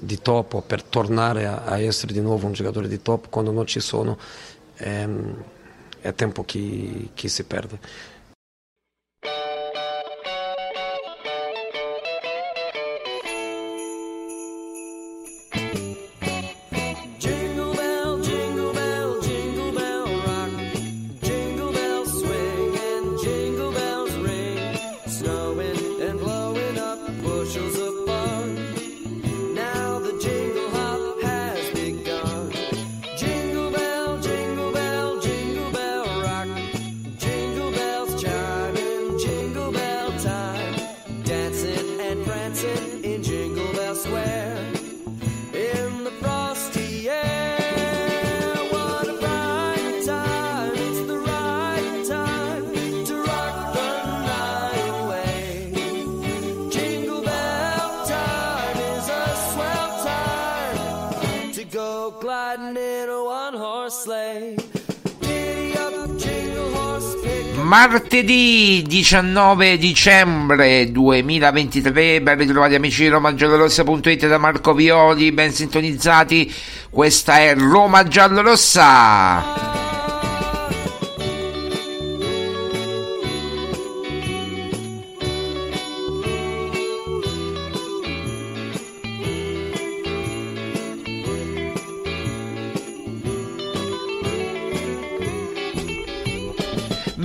di top per tornare a, a essere di nuovo un giocatore di top quando non ci sono ehm, è tempo che, che si perde. Martedì 19 dicembre 2023, ben ritrovati amici di romagiallorossa.it da Marco Violi, ben sintonizzati, questa è Roma Giallorossa.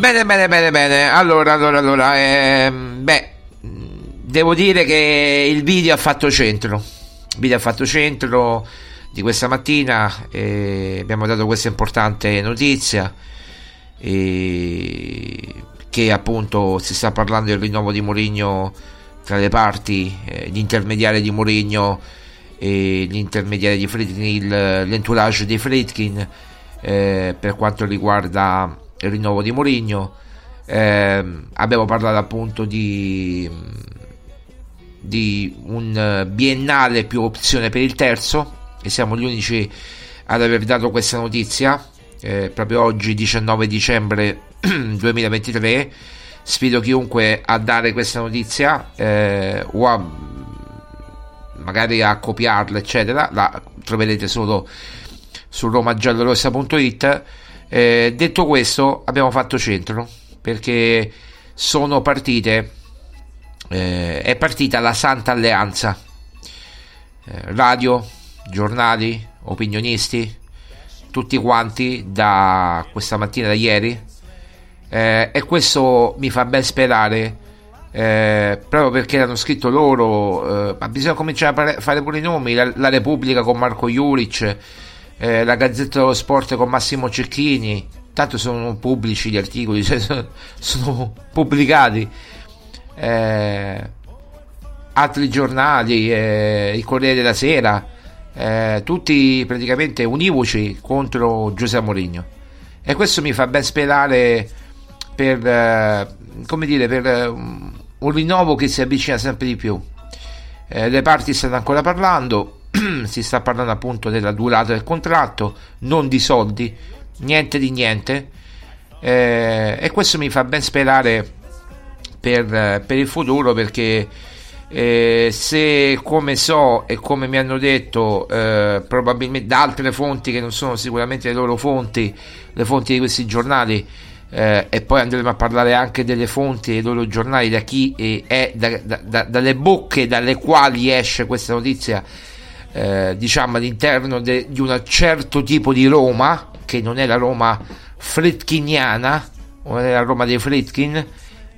Bene, bene, bene, bene. Allora, allora, allora, ehm, beh, devo dire che il video ha fatto centro. Il video ha fatto centro di questa mattina. e abbiamo dato questa importante notizia. e che appunto si sta parlando del rinnovo di Mourinho tra le parti, eh, gli intermediari di Mourinho e gli intermediari di Friedkin, il- l'entourage di Friedkin eh, per quanto riguarda il rinnovo di Mourinho. Ehm, abbiamo parlato appunto di, di un eh, biennale più opzione per il terzo e siamo gli unici ad aver dato questa notizia eh, proprio oggi 19 dicembre 2023 sfido chiunque a dare questa notizia eh, o a magari a copiarla eccetera. La troverete solo su romagiallorossa.it eh, detto questo abbiamo fatto centro perché sono partite eh, è partita la Santa Alleanza. Eh, radio giornali opinionisti tutti quanti da questa mattina da ieri. Eh, e questo mi fa ben sperare eh, proprio perché l'hanno scritto loro eh, ma bisogna cominciare a fare pure i nomi la, la Repubblica con Marco Juric eh, la Gazzetta dello Sport con Massimo Cecchini. Tanto sono pubblici gli articoli cioè sono, sono pubblicati. Eh, altri giornali eh, il Corriere della Sera. Eh, tutti praticamente univoci contro Giuseppe Mourinho. E questo mi fa ben sperare per eh, come dire per eh, un rinnovo che si avvicina sempre di più. Le parti stanno ancora parlando si sta parlando appunto della durata del contratto non di soldi niente di niente. Eh, e questo mi fa ben sperare per, per il futuro perché eh, se come so e come mi hanno detto eh, probabilmente da altre fonti che non sono sicuramente le loro fonti le fonti di questi giornali eh, e poi andremo a parlare anche delle fonti dei loro giornali da chi è da, da, da, dalle bocche dalle quali esce questa notizia eh, diciamo all'interno de, di un certo tipo di Roma che non è la Roma fritkiniana non è la Roma dei Fritkin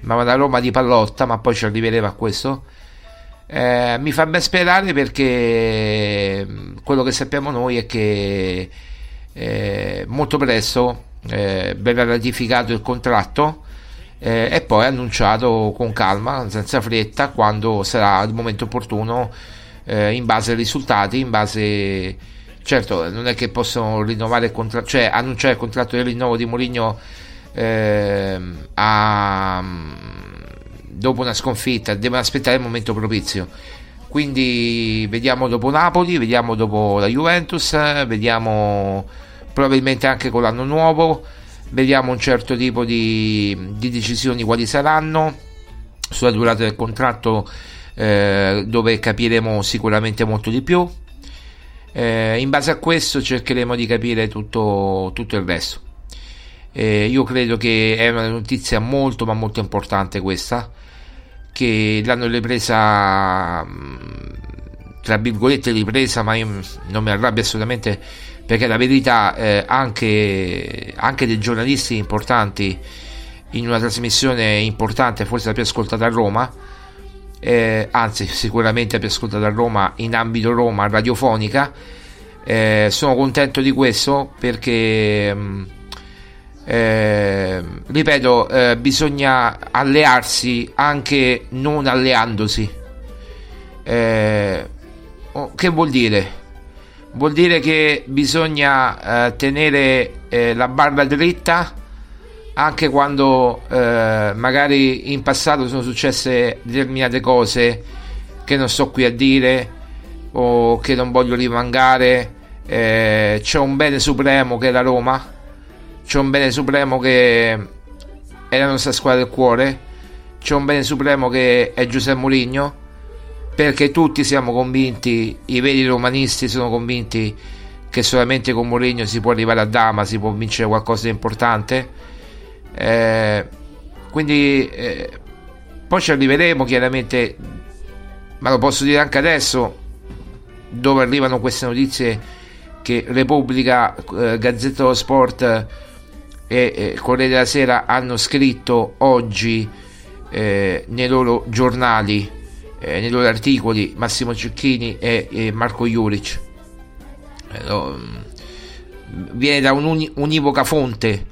ma la Roma di Pallotta ma poi ci arriveremo a questo. Eh, mi fa ben sperare perché quello che sappiamo noi è che eh, molto presto eh, verrà ratificato il contratto eh, e poi annunciato con calma, senza fretta, quando sarà il momento opportuno eh, in base ai risultati, in base... Certo, non è che possono rinnovare il contratto, cioè annunciare il contratto di rinnovo di Mourinho a dopo una sconfitta, devono aspettare il momento propizio. Quindi vediamo dopo Napoli, vediamo dopo la Juventus, vediamo probabilmente anche con l'anno nuovo, vediamo un certo tipo di, di decisioni quali saranno sulla durata del contratto eh, dove capiremo sicuramente molto di più. Eh, in base a questo cercheremo di capire tutto, tutto il resto. Eh, io credo che è una notizia molto ma molto importante questa che l'hanno ripresa tra virgolette ripresa ma io non mi arrabbio assolutamente perché la verità eh, anche, anche dei giornalisti importanti in una trasmissione importante forse la più ascoltata a Roma eh, anzi sicuramente la più ascoltata a Roma in ambito Roma radiofonica eh, sono contento di questo perché mh, eh, ripeto, eh, bisogna allearsi anche non alleandosi. Eh, oh, che vuol dire? Vuol dire che bisogna eh, tenere la barra dritta anche quando eh, magari in passato sono successe determinate cose che non sto qui a dire o che non voglio rimangare. c'è un bene supremo che è la Roma c'è un bene supremo che è la nostra squadra del cuore, c'è un bene supremo che è Giuseppe Mourinho, perché tutti siamo convinti, i veri romanisti sono convinti che solamente con Mourinho si può arrivare a Dama, si può vincere qualcosa di importante. Eh, quindi eh, poi ci arriveremo chiaramente, ma lo posso dire anche adesso, dove arrivano queste notizie che Repubblica, eh, Gazzetta dello Sport e eh, Corriere della Sera hanno scritto oggi eh, nei loro giornali, eh, nei loro articoli, Massimo Cecchini e, e Marco Juric. Eh, viene da un'univoca fonte,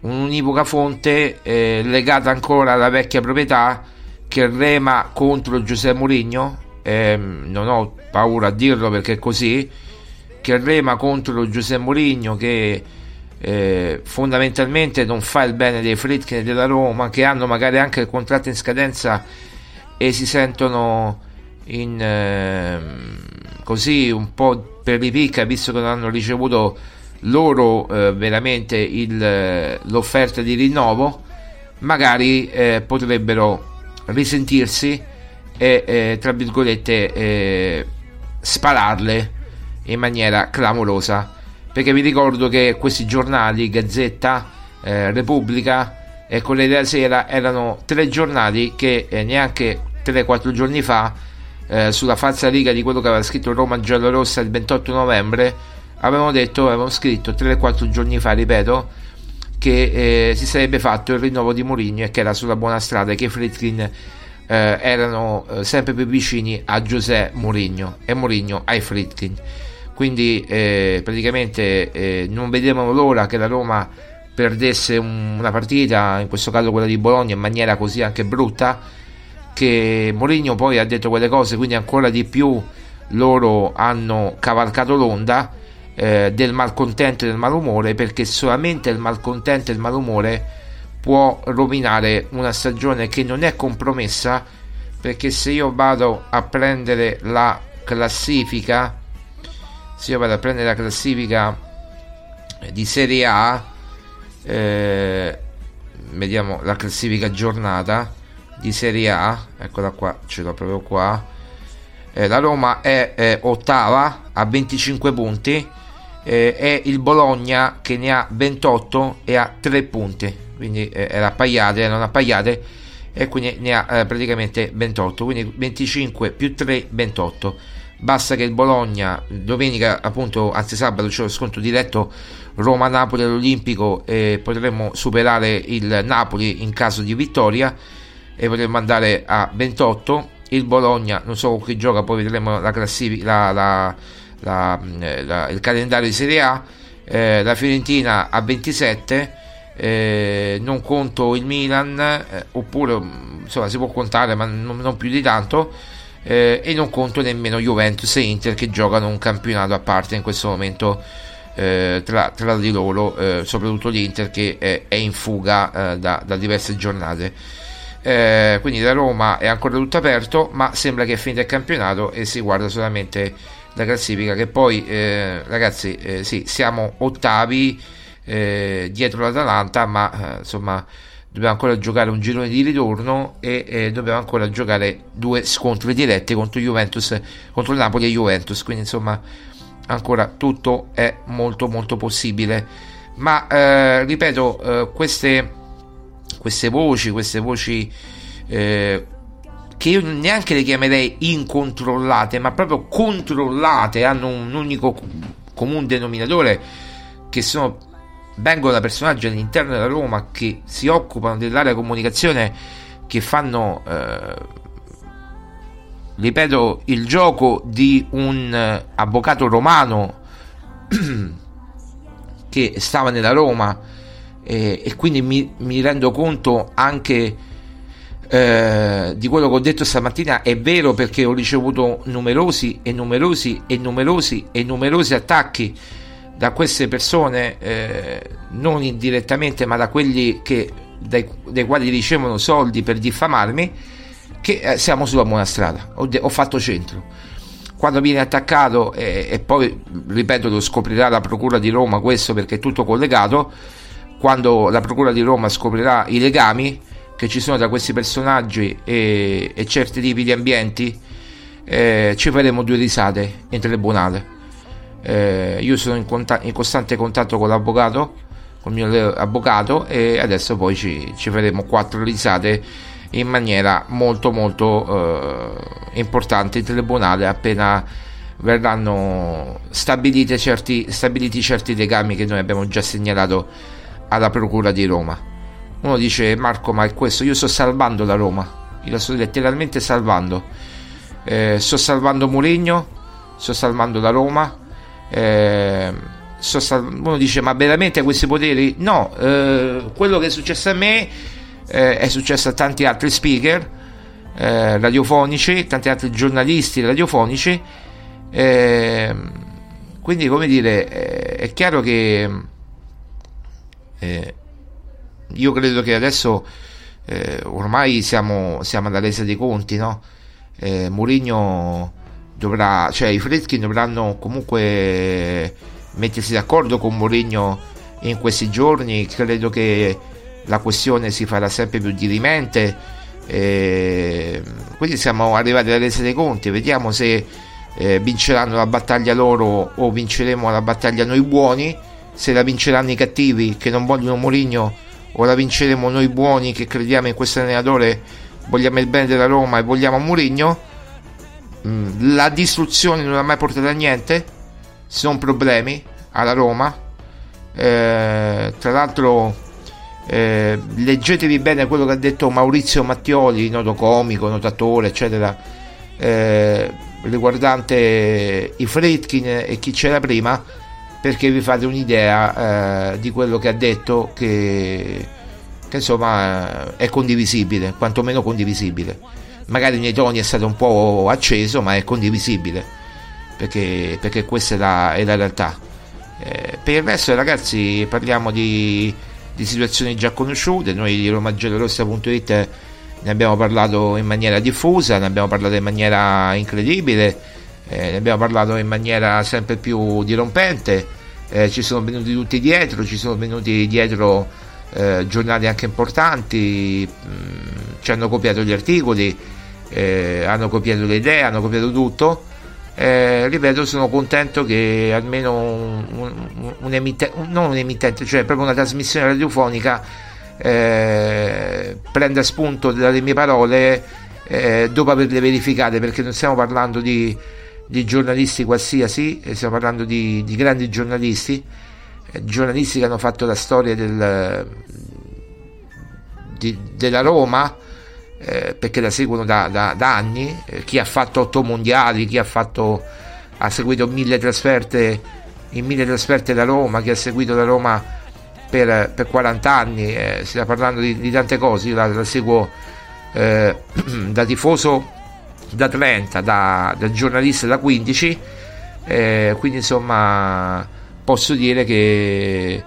un'univoca fonte eh, legata ancora alla vecchia proprietà che rema contro Giuseppe Mourinho. Ehm, non ho paura a dirlo perché è così. Che rema contro Giuseppe Mourinho che eh, fondamentalmente non fa il bene dei Fritkin e della Roma che hanno magari anche il contratto in scadenza e si sentono in, ehm, così un po' per ripicca visto che non hanno ricevuto loro eh, veramente il, eh, l'offerta di rinnovo magari eh, potrebbero risentirsi e eh, tra virgolette eh, spararle in maniera clamorosa. Perché vi ricordo che questi giornali Gazzetta, eh, Repubblica e Corriere della Sera erano tre giornali che neanche 3-4 giorni fa sulla falsa riga di quello che aveva scritto Roma Giallorossa il 28 novembre avevano detto, avevano scritto 3-4 giorni fa, ripeto, che eh, si sarebbe fatto il rinnovo di Mourinho e che era sulla buona strada e che Fritkin eh, erano eh, sempre più vicini a José Mourinho e Mourinho ai Fritkin. Quindi eh, praticamente eh, non vedevano l'ora che la Roma perdesse un- una partita, in questo caso quella di Bologna, in maniera così anche brutta, che Mourinho poi ha detto quelle cose, quindi ancora di più loro hanno cavalcato l'onda eh, del malcontento e del malumore perché solamente il malcontento e il malumore può rovinare una stagione che non è compromessa perché se io vado a prendere la classifica se io vado a prendere la classifica di Serie A eh, vediamo la classifica giornata di Serie A eccola qua ce l'ho proprio qua eh, la Roma è eh, ottava a 25 punti eh, è il Bologna che ne ha 28 e ha 3 punti. Quindi eh, era appaiate non appaiate e quindi ne ha eh, praticamente 28 quindi 25 più 3 28 basta che il Bologna domenica appunto anzi sabato c'è lo scontro diretto Roma-Napoli all'Olimpico e potremmo superare il Napoli in caso di vittoria e potremmo andare a 28 il Bologna non so con chi gioca poi vedremo la classifica la, la, la, eh, la- il calendario di Serie A eh, la Fiorentina a 27 eh, non conto il Milan eh, oppure mh, insomma si può contare ma non, non più di tanto eh, e non conto nemmeno Juventus e Inter che giocano un campionato a parte in questo momento eh, tra, tra di loro eh, soprattutto l'Inter che è, è in fuga da, da diverse giornate. Quindi la Roma è ancora tutto aperto ma sembra che è finito il campionato e si guarda solamente la classifica che poi eh, ragazzi eh, sì siamo ottavi eh, dietro l'Atalanta ma eh, insomma dobbiamo ancora giocare un girone di ritorno e eh, dobbiamo ancora giocare due scontri diretti contro Juventus contro Napoli e Juventus. Quindi insomma ancora tutto è molto molto possibile. Ma eh, ripeto queste queste voci queste voci eh, che io neanche le chiamerei incontrollate ma proprio controllate hanno un unico co- comune denominatore che sono vengono da personaggi all'interno della Roma che si occupano dell'area comunicazione che fanno eh, ripeto il gioco di un eh, avvocato romano che stava nella Roma eh, e quindi mi, mi rendo conto anche eh, di quello che ho detto stamattina è vero perché ho ricevuto numerosi e numerosi e numerosi e numerosi attacchi da queste persone eh, non indirettamente ma da quelli che, dai, dai quali ricevono soldi per diffamarmi che eh, siamo sulla buona strada. Ho, de- ho fatto centro. Quando viene attaccato eh, e poi ripeto lo scoprirà la procura di Roma questo perché è tutto collegato quando la procura di Roma scoprirà i legami che ci sono tra questi personaggi e, e certi tipi di ambienti eh, ci faremo due risate in tribunale. Eh, io sono in, conta- in costante contatto con l'avvocato con il mio avvocato e adesso poi ci, ci faremo quattro risate in maniera molto molto eh, importante in tribunale appena verranno certi, stabiliti certi legami che noi abbiamo già segnalato alla procura di Roma uno dice Marco ma è questo? Io sto salvando la Roma. Io la sto letteralmente salvando. Eh, sto salvando Mourinho sto salvando la Roma eh, sal- uno dice ma veramente ha questi poteri? No eh, quello che è successo a me eh, è successo a tanti altri speaker eh, radiofonici tanti altri giornalisti radiofonici eh, quindi come dire eh, è chiaro che io credo che adesso eh, ormai siamo, siamo alla resa dei conti no? eh, Mourinho dovrà, cioè i Fredkin dovranno comunque mettersi d'accordo con Mourinho in questi giorni, credo che la questione si farà sempre più dirimente, eh, quindi siamo arrivati alla resa dei conti, vediamo se eh, vinceranno la battaglia loro o vinceremo la battaglia noi buoni, se la vinceranno i cattivi che non vogliono Mourinho o la vinceremo noi buoni che crediamo in questo allenatore, vogliamo il bene della Roma e vogliamo Mourinho. Mm, La distruzione non ha mai portato a niente, se non problemi alla Roma. Eh, tra l'altro, eh, leggetevi bene quello che ha detto Maurizio Mattioli, noto comico, notatore, eccetera, eh, riguardante i Fredkin e chi c'era prima, perché vi fate un'idea eh, di quello che ha detto, che, che insomma è condivisibile, quantomeno condivisibile. Magari nei toni è stato un po' acceso, ma è condivisibile, perché, perché questa è la, è la realtà. Eh, per il resto, ragazzi, parliamo di, di situazioni già conosciute. Noi di romagiallorossa.it ne abbiamo parlato in maniera diffusa, ne abbiamo parlato in maniera incredibile, eh, ne abbiamo parlato in maniera sempre più dirompente. Eh, ci sono venuti tutti dietro, ci sono venuti dietro eh, giornali anche importanti, mh, ci hanno copiato gli articoli, eh, hanno copiato le idee, hanno copiato tutto. Eh, ripeto, sono contento che almeno un, un, un emittente, non un emittente, cioè proprio una trasmissione radiofonica eh, prenda spunto dalle mie parole eh, dopo averle verificate, perché non stiamo parlando di, di giornalisti qualsiasi, eh, stiamo parlando di, di grandi giornalisti, eh, giornalisti che hanno fatto la storia del, di, della Roma eh, perché la seguono da, da, da anni, eh, chi ha fatto otto mondiali, chi ha, fatto, ha seguito mille trasferte in mille trasferte da Roma, chi ha seguito la Roma per, per 40 anni, eh, sta parlando di, di tante cose, io la, la seguo eh, da tifoso da 30, da, da giornalista da 15, eh, quindi insomma posso dire che,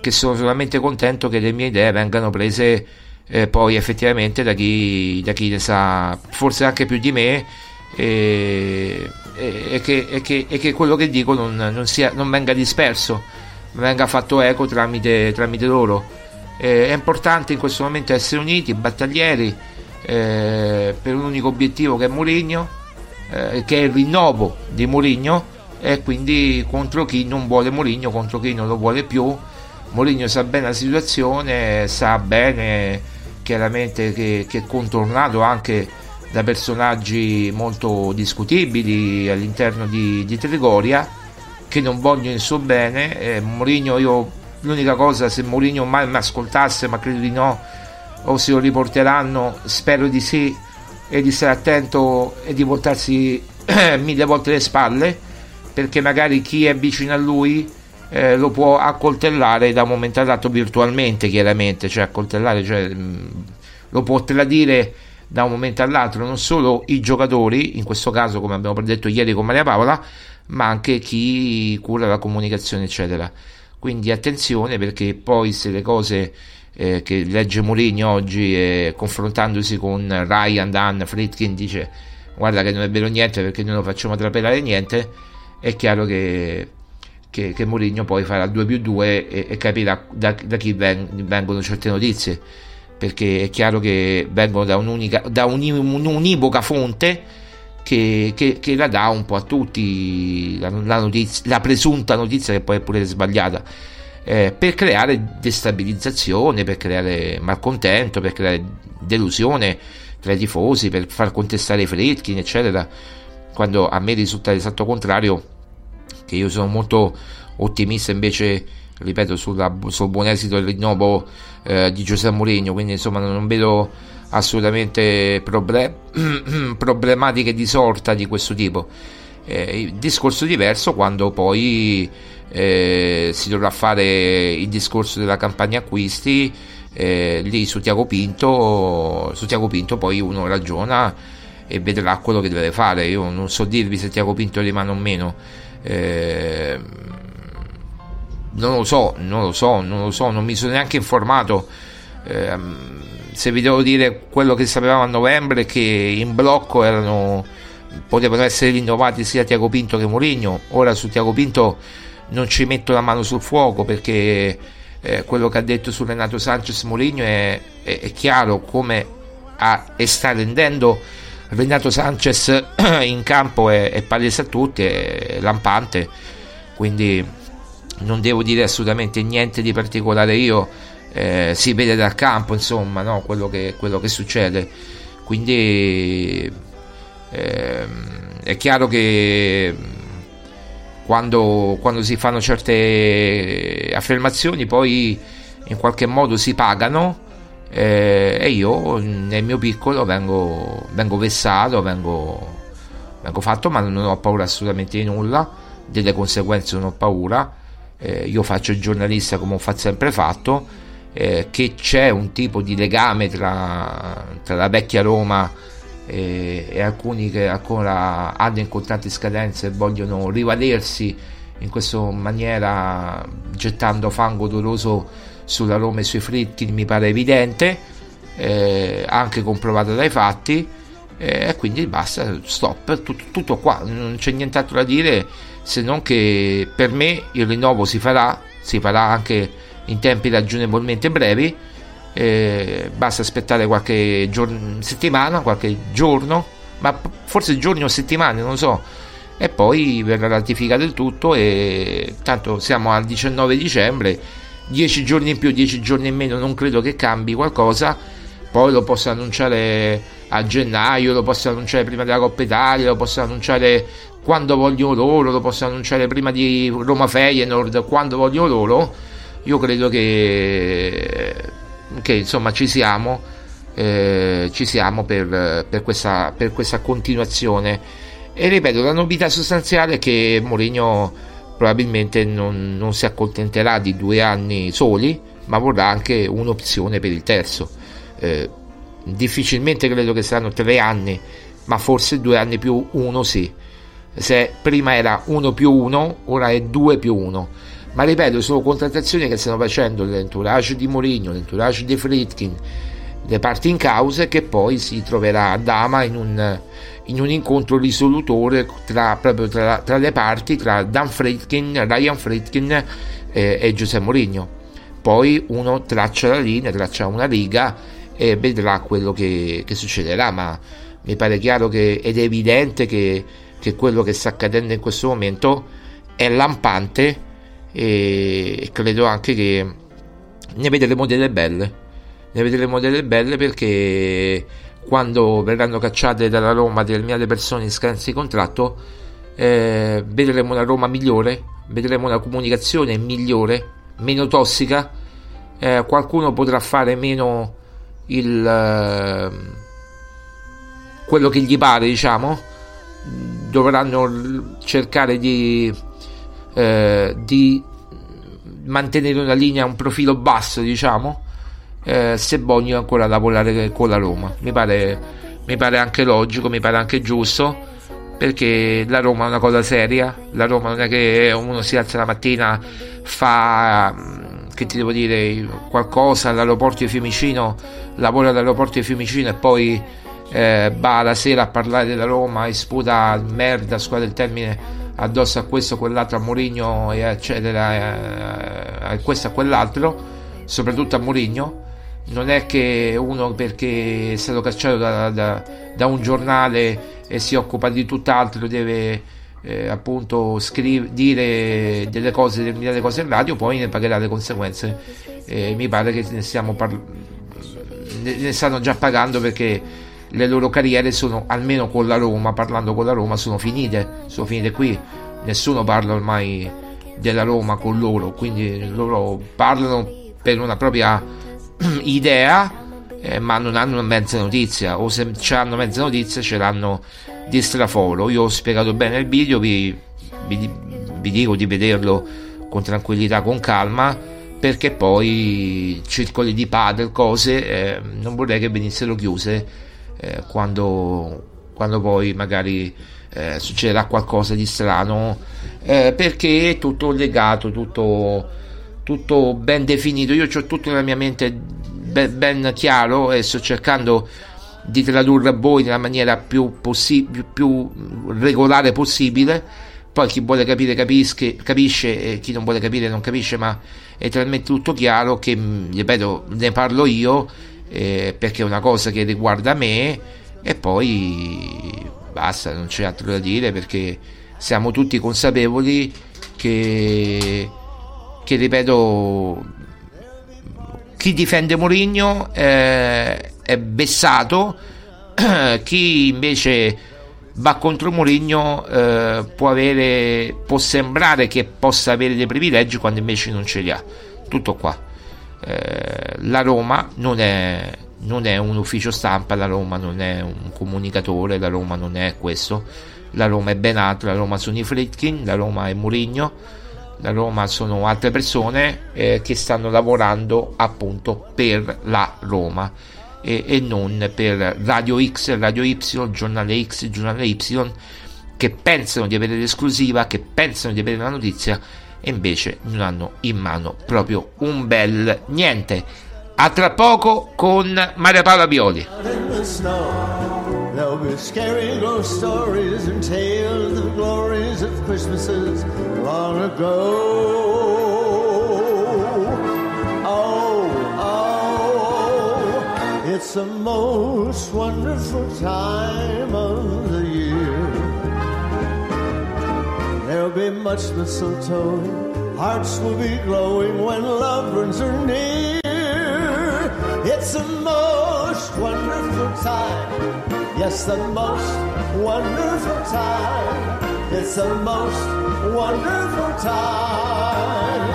che sono solamente contento che le mie idee vengano prese eh, poi effettivamente da chi, da chi ne sa forse anche più di me e, e, e, che, e che, che quello che dico non, non, sia, non venga disperso venga fatto eco tramite, tramite loro. Eh, è importante in questo momento essere uniti battaglieri eh, per un unico obiettivo che è Mourinho eh, che è il rinnovo di Mourinho e quindi contro chi non vuole Mourinho contro chi non lo vuole più Mourinho sa bene la situazione sa bene chiaramente che, che è contornato anche da personaggi molto discutibili all'interno di, di Trigoria che non vogliono il suo bene. Eh, Mourinho, io l'unica cosa, se Mourinho mai mi ascoltasse, ma credo di no, o se lo riporteranno, spero di sì, e di stare attento e di voltarsi mille volte le spalle, perché magari chi è vicino a lui eh, lo può accoltellare da un momento all'altro virtualmente, chiaramente, cioè accoltellare, cioè, mh, lo può tradire da un momento all'altro non solo i giocatori, in questo caso come abbiamo detto ieri con Maria Paola, ma anche chi cura la comunicazione, eccetera. Quindi attenzione perché poi se le cose eh, che legge Mourinho oggi, eh, confrontandosi con Ryan, Dan, Fritkin, dice guarda che non è vero niente perché noi non facciamo trapelare niente, è chiaro che, che, che Mourinho poi farà 2 più 2 e, e capirà da, da chi ven, vengono certe notizie. Perché è chiaro che vengono da, da un'univoca fonte che, che, che, la dà un po' a tutti la, la, notizia, la presunta notizia che poi è pure sbagliata eh, per creare destabilizzazione, per creare malcontento, per creare delusione tra i tifosi, per far contestare i Fredkin, eccetera. Quando a me risulta l'esatto contrario, che io sono molto ottimista invece ripeto, sulla, sul buon esito del rinnovo eh, di Giuseppe Mourinho, quindi insomma non vedo assolutamente problem- problematiche di sorta di questo tipo. Eh, discorso diverso quando poi eh, si dovrà fare il discorso della campagna acquisti eh, lì su Tiago Pinto su Tiago Pinto poi uno ragiona e vedrà quello che deve fare io non so dirvi se Tiago Pinto rimane o meno eh, non lo so, non lo so, non lo so, non mi sono neanche informato. Eh, se vi devo dire quello che sapevamo a novembre che in blocco erano potevano essere rinnovati sia Tiago Pinto che Mourinho ora su Tiago Pinto non ci metto la mano sul fuoco perché eh, quello che ha detto su Renato Sanchez Mourinho è, è, è chiaro come ha, e sta rendendo Renato Sanchez in campo è, è palese a tutti è lampante quindi non devo dire assolutamente niente di particolare io eh, si vede dal campo insomma no? quello, che, quello che succede quindi ehm, è chiaro che quando, quando si fanno certe affermazioni poi in qualche modo si pagano eh, e io nel mio piccolo vengo, vengo vessato vengo, vengo fatto ma non ho paura assolutamente di nulla delle conseguenze non ho paura. Eh, io faccio il giornalista come ho sempre fatto, eh, che c'è un tipo di legame tra, tra la vecchia Roma e, e, alcuni che ancora hanno incontrato scadenze e vogliono rivalersi in questa maniera gettando fango odoroso sulla Roma e sui Fritkin mi pare evidente, eh, anche comprovato dai fatti e quindi basta, stop, tutto, tutto qua, non c'è nient'altro da dire se non che per me il rinnovo si farà, si farà anche in tempi ragionevolmente brevi, eh, basta aspettare qualche giorno, settimana, qualche giorno, ma forse giorni o settimane, non so, e poi verrà ratificato il tutto e tanto siamo al 19 dicembre, 10 giorni in più, 10 giorni in meno, non credo che cambi qualcosa, poi lo posso annunciare a gennaio, lo posso annunciare prima della Coppa Italia, lo posso annunciare quando vogliono loro, lo posso annunciare prima di Roma Feyenoord, quando vogliono loro, io credo che, che insomma ci siamo, eh, ci siamo per, per, questa, per questa continuazione. E ripeto, la novità sostanziale è che Mourinho probabilmente non, non, si accontenterà di due anni soli, ma vorrà anche un'opzione per il terzo. Eh, difficilmente credo che saranno tre anni, ma forse due anni più uno sì se prima era 1 più 1, ora è 2 più 1. Ma ripeto, sono contrattazioni che stanno facendo l'entourage di Mourinho, l'entourage di Fritkin, le parti in causa che poi si troverà a Dama in un, in un incontro risolutore tra, proprio tra, tra, le parti, tra Dan Fritkin, Ryan Fritkin eh, e Giuseppe Mourinho. Poi uno traccia la linea, traccia una riga e vedrà quello che, che succederà, ma mi pare chiaro che, ed evidente che che quello che sta accadendo in questo momento è lampante e credo anche che ne vedremo delle belle. Ne vedremo delle belle perché quando verranno cacciate dalla Roma determinate persone in scadenza di contratto eh, vedremo una Roma migliore vedremo una comunicazione migliore meno tossica. Eh, qualcuno potrà fare meno il eh, quello che gli pare diciamo. Dovranno cercare di, eh, di mantenere una linea, un profilo basso, diciamo, eh, se vogliono ancora lavorare con la Roma. Mi pare, mi pare anche logico, mi pare anche giusto, perché la Roma è una cosa seria, la Roma non è che uno si alza la mattina, fa, che ti devo dire, qualcosa all'aeroporto di Fiumicino, lavora all'aeroporto di Fiumicino e poi eh, va la sera a parlare della Roma e sputa merda, scuola del termine addosso a questo, quell'altro, a Mourinho eccetera, a questo, a quell'altro, soprattutto a Mourinho. Non è che uno perché è stato cacciato da, da, da un giornale e si occupa di tutt'altro deve eh, appunto scrive, dire delle cose, determinate cose in radio, poi ne pagherà le conseguenze. Eh, mi pare che ne stiamo parlando ne stanno già pagando perché le loro carriere sono, almeno con la Roma, parlando con la Roma, sono finite, sono finite qui, nessuno parla ormai della Roma con loro, quindi loro parlano per una propria idea, eh, ma non hanno mezza notizia, o se hanno mezza notizia ce l'hanno di straforo. Io ho spiegato bene il video, vi, vi, vi dico di vederlo con tranquillità, con calma, perché poi circoli di padel, cose, eh, non vorrei che venissero chiuse eh, quando, quando, poi magari eh, succederà qualcosa di strano, eh, perché è tutto legato, tutto, tutto ben definito. Io ho tutto nella mia mente ben, ben chiaro e sto cercando di tradurre a voi nella maniera più, possi- più, regolare possibile. Poi chi vuole capire capisce e chi non vuole capire non capisce, ma è talmente tutto chiaro che, mh, ripeto, ne parlo io eh, perché è una cosa che riguarda me e poi basta, non c'è altro da dire perché siamo tutti consapevoli che, che ripeto, chi difende Mourinho eh, è vessato, chi invece va contro Mourinho eh, può, avere, può sembrare che possa avere dei privilegi quando invece non ce li ha. Tutto qua. Eh, la Roma non è, non è un ufficio stampa, la Roma non è un comunicatore, la Roma non è questo. La Roma è ben altro, la Roma sono i Fritkin, la Roma è Mourinho, la Roma sono altre persone eh, che stanno lavorando appunto per la Roma e, e, non per Radio X, Radio Y, Giornale X, Giornale Y che pensano di avere l'esclusiva, che pensano di avere la notizia e invece non hanno in mano proprio un bel niente. A tra poco con Maria Paola Bioli. There'll be scary ghost stories and tales of glories of Christmases long ago. Oh, oh, it's the most wonderful time of be much mistletoe, hearts will be glowing when loved ones are near. It's the most wonderful time. Yes, the most wonderful time. It's the most wonderful time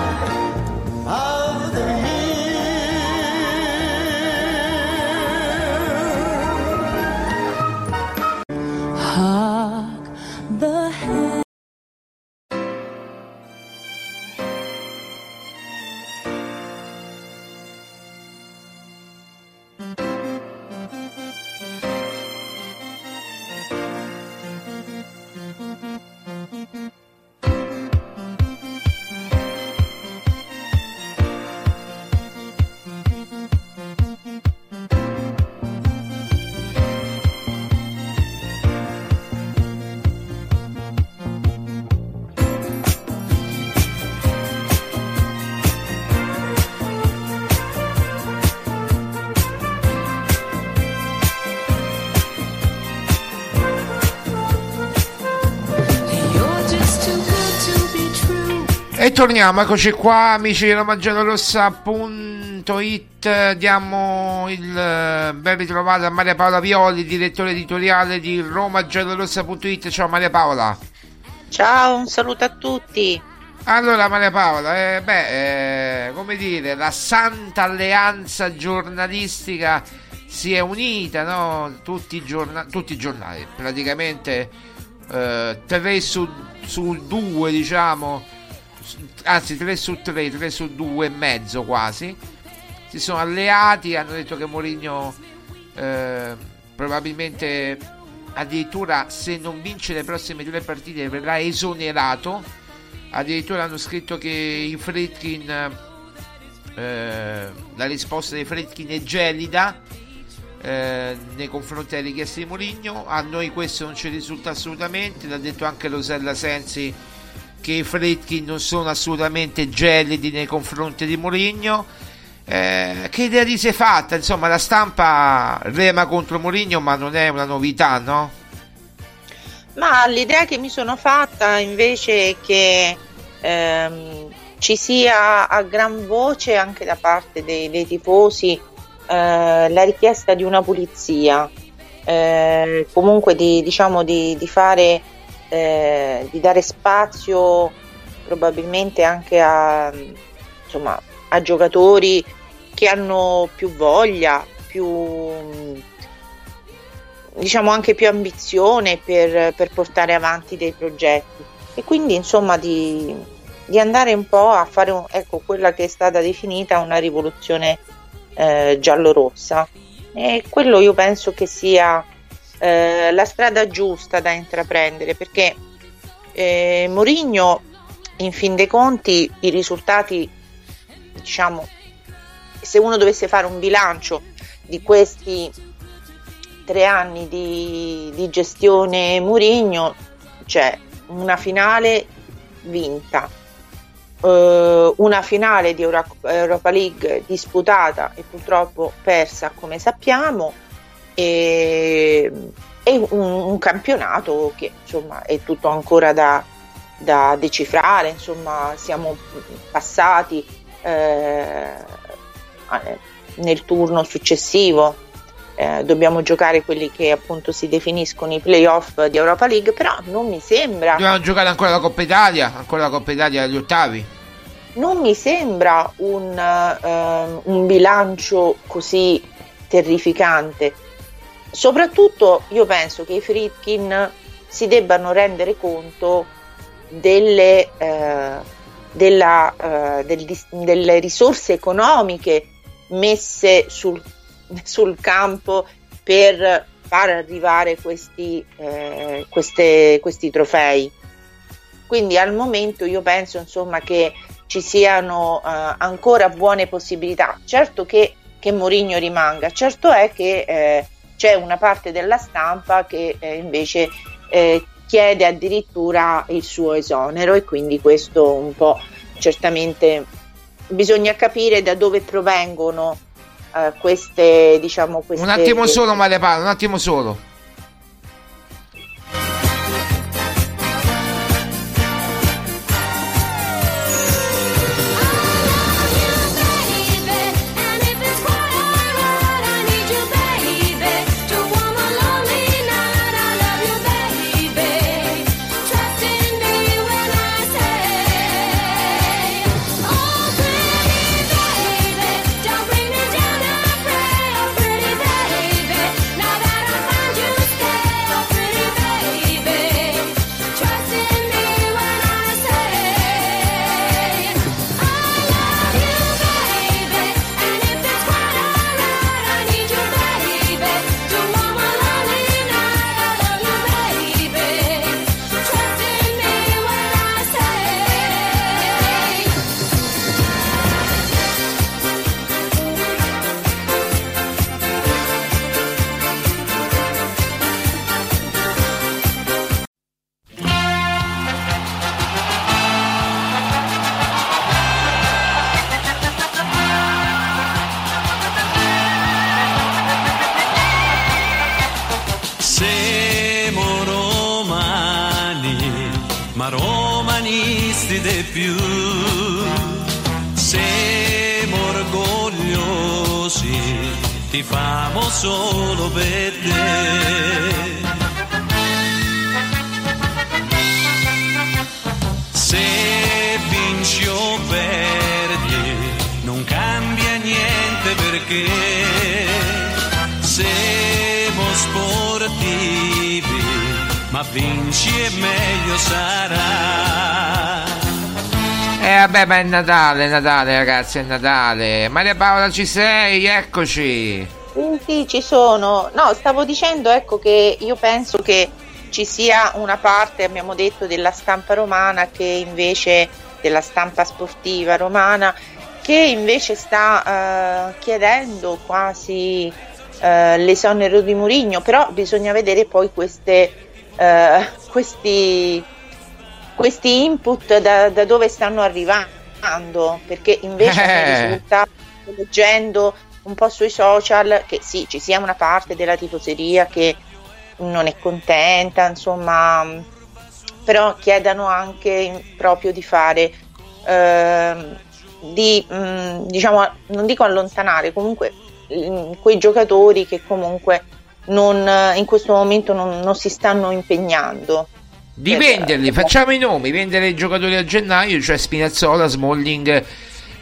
of the torniamo, eccoci qua amici di romagiallorossa.it Diamo il eh, ben ritrovato a Maria Paola Violi, direttore editoriale di romagiallorossa.it Ciao Maria Paola. Ciao, un saluto a tutti. Allora Maria Paola, eh, beh, eh, come dire, la santa alleanza giornalistica si è unita, no? Tutti i, giorna- tutti i giornali, praticamente eh, tre su, su due diciamo anzi 3 su 3, 3 su 2 e mezzo quasi, si sono alleati, hanno detto che Mourinho eh, probabilmente addirittura se non vince le prossime due partite verrà esonerato, addirittura hanno scritto che i Fritkin, eh, la risposta dei Fritkin è gelida eh, nei confronti delle richieste di Mourinho, a noi questo non ci risulta assolutamente, l'ha detto anche Rosella Sensi che i Fritkin non sono assolutamente gelidi nei confronti di Mourinho. Eh, che idea ti sei fatta? Insomma, la stampa rema contro Mourinho, ma non è una novità, no? Ma l'idea che mi sono fatta invece è che ehm, ci sia a gran voce anche da parte dei, dei tifosi eh, la richiesta di una pulizia, eh, comunque di, diciamo, di, di fare eh, di dare spazio probabilmente anche a, insomma, a giocatori che hanno più voglia, più diciamo anche più ambizione per, per portare avanti dei progetti. E quindi insomma di, di andare un po' a fare un, ecco, quella che è stata definita una rivoluzione eh, giallo-rossa. E quello io penso che sia eh, la strada giusta da intraprendere perché eh, Mourinho in fin dei conti i risultati diciamo se uno dovesse fare un bilancio di questi tre anni di, di gestione Murigno, c'è una finale vinta, eh, una finale di Euro- Europa League disputata e purtroppo persa come sappiamo e, e un, un campionato che insomma è tutto ancora da, da decifrare, insomma siamo passati eh, nel turno successivo eh, dobbiamo giocare quelli che appunto si definiscono i playoff di Europa League, però non mi sembra Dobbiamo giocare ancora la Coppa Italia, ancora la Coppa Italia agli ottavi. non mi sembra un, ehm, un bilancio così terrificante. Soprattutto io penso che i Fritkin si debbano rendere conto delle, eh, della, eh, del delle risorse economiche messe sul, sul campo per far arrivare questi, eh, queste- questi trofei. Quindi al momento io penso insomma che ci siano eh, ancora buone possibilità. Certo che, che Mourinho rimanga, certo è che eh, c'è una parte della stampa che eh, invece eh, chiede addirittura il suo esonero e quindi questo un po' certamente bisogna capire da dove provengono eh, queste diciamo queste Un attimo solo, Maria Paola, un attimo solo. Natale, Natale ragazzi, è Natale. Maria Paola ci sei? Eccoci. Sì, sì, ci sono. No, stavo dicendo ecco che io penso che ci sia una parte, abbiamo detto, della stampa romana che invece della stampa sportiva romana che invece sta eh, chiedendo quasi eh, l'esonero di Mourinho, però bisogna vedere poi queste, eh, questi, questi input da, da dove stanno arrivando, perché invece Eh. risulta leggendo un po' sui social che sì, ci sia una parte della tifoseria che non è contenta, insomma, però chiedano anche proprio di fare, ehm, di, mh, diciamo, non dico allontanare, comunque mh, quei giocatori che comunque non, in questo momento non, non si stanno impegnando. Di venderli, facciamo i nomi, vendere i giocatori a gennaio, cioè Spinazzola, Smalling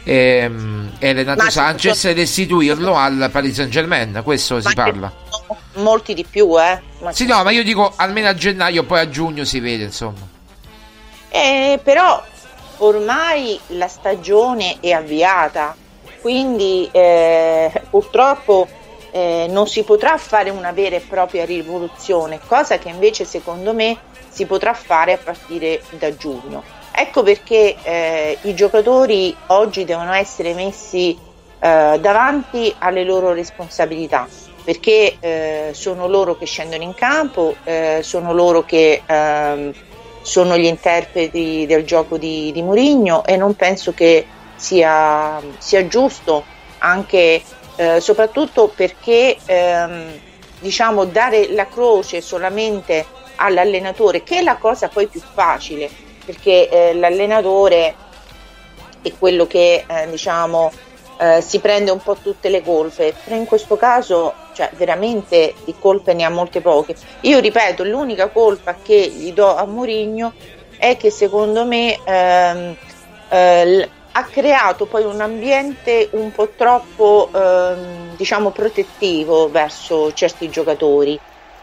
ehm, e Renato Ma Sanchez e restituirlo al Paris Saint Germain, questo si parla. Molti di più, eh. Ma Sì, no, ma io dico almeno a gennaio, poi a giugno si vede, insomma. Eh, però ormai la stagione è avviata, quindi eh, purtroppo eh, non si potrà fare una vera e propria rivoluzione, cosa che invece secondo me si potrà fare a partire da giugno. Ecco perché eh, i giocatori oggi devono essere messi eh, davanti alle loro responsabilità, perché eh, sono loro che scendono in campo, eh, sono loro che ehm, sono gli interpreti del gioco di, di Mourinho e non penso che sia, sia giusto anche eh, soprattutto perché ehm, diciamo dare la croce solamente all'allenatore che è la cosa poi più facile perché eh, l'allenatore è quello che eh, diciamo eh, si prende un po' tutte le colpe. Però in questo caso cioè veramente di colpe ne ha molte poche. Io ripeto l'unica colpa che gli do a Mourinho è che secondo me ehm, eh, ha creato poi un ambiente un po' troppo ehm, diciamo protettivo verso certi giocatori.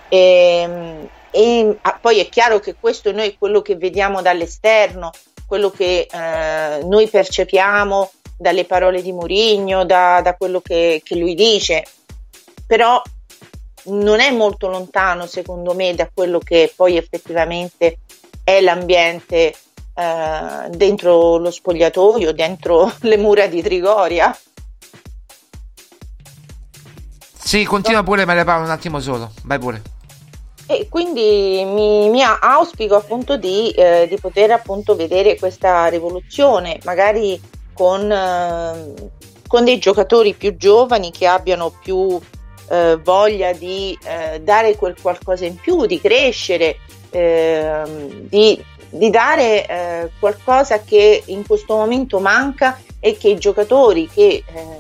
E, e ah, poi è chiaro che questo noi è quello che vediamo dall'esterno quello che eh, noi percepiamo dalle parole di Mourinho da, da quello che, che lui dice però non è molto lontano secondo me da quello che poi effettivamente è l'ambiente eh, dentro lo spogliatoio, dentro le mura di Trigoria. Sì, continua pure Maria Paola un attimo solo, vai pure. E quindi mi, mi auspico appunto di, eh, di, poter appunto vedere questa rivoluzione, magari con, eh, con dei giocatori più giovani che abbiano più eh, voglia di eh, dare quel qualcosa in più, di crescere, ehm, di di dare eh, qualcosa che in questo momento manca e che i giocatori che eh,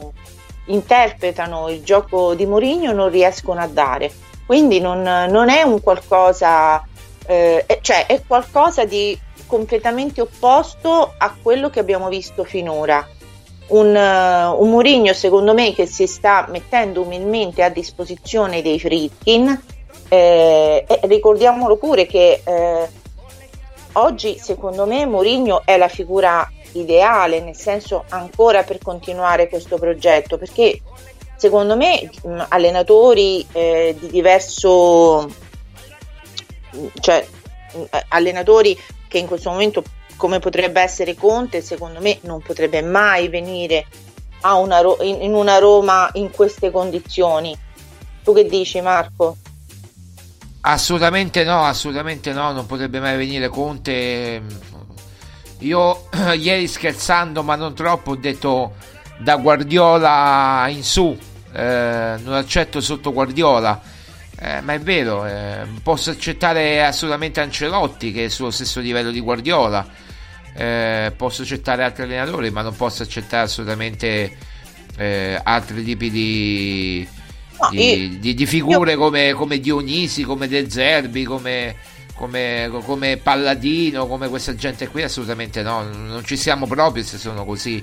interpretano il gioco di Mourinho non riescono a dare. Quindi non, non è un qualcosa, eh, cioè è qualcosa di completamente opposto a quello che abbiamo visto finora. Un, uh, un Mourinho secondo me che si sta mettendo umilmente a disposizione dei Fritkin eh, e ricordiamolo pure che eh, oggi secondo me Mourinho è la figura ideale, nel senso ancora per continuare questo progetto, perché secondo me allenatori eh, di diverso, cioè allenatori che in questo momento come potrebbe essere Conte, secondo me non potrebbe mai venire una, in una Roma in queste condizioni. Tu che dici Marco? Assolutamente no, assolutamente no, non potrebbe mai venire Conte. Io ieri scherzando, ma non troppo, ho detto da Guardiola in su, eh, non accetto sotto Guardiola. Eh, ma è vero, eh, posso accettare assolutamente Ancelotti che è sullo stesso livello di Guardiola. Eh, posso accettare altri allenatori, ma non posso accettare assolutamente eh, altri tipi di, No, di, di, di, figure io... come, come, Dionisi, come De Zerbi, come, come, come, Palladino, come questa gente qui, assolutamente no, non ci siamo proprio se sono così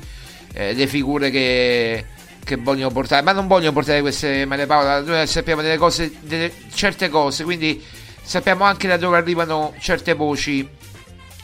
eh, le figure che, che, vogliono portare, ma non vogliono portare queste Maria Paola, noi sappiamo delle cose, delle, certe cose, quindi sappiamo anche da dove arrivano certe voci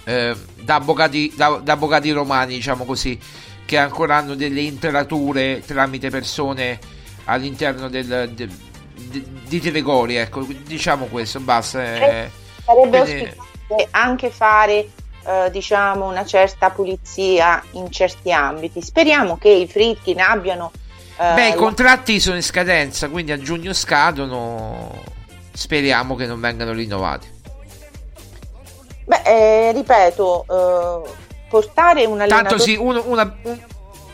eh, da, avvocati, da, da avvocati romani, diciamo così, che ancora hanno delle intrature tramite persone all'interno del, de, de, di Telegori, ecco, diciamo questo, basta. Eh, sarebbe quindi... anche fare eh, diciamo una certa pulizia in certi ambiti. Speriamo che i Fritkin abbiano eh, Beh, i contratti sono in scadenza, quindi a giugno scadono. Speriamo che non vengano rinnovati. Beh, eh, ripeto, eh, portare un allenatore... Tanto sì, uno, una, un,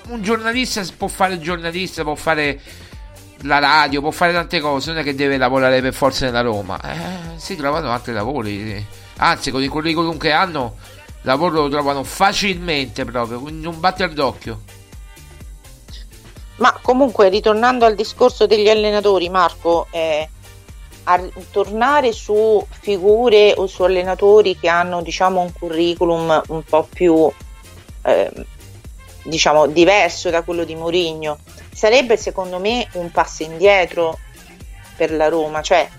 un, giornalista può fare il giornalista, può fare la radio, può fare tante cose, non è che deve lavorare per forza nella Roma. Eh, si trovano altri lavori. Anzi, con il curriculum che hanno, lavoro lo trovano facilmente proprio, quindi non batter d'occhio. Ma comunque, ritornando al discorso degli allenatori, Marco, eh, a tornare su figure o su allenatori che hanno diciamo un curriculum un po' più eh, diciamo diverso da quello di Mourinho sarebbe secondo me un passo indietro per la Roma, cioè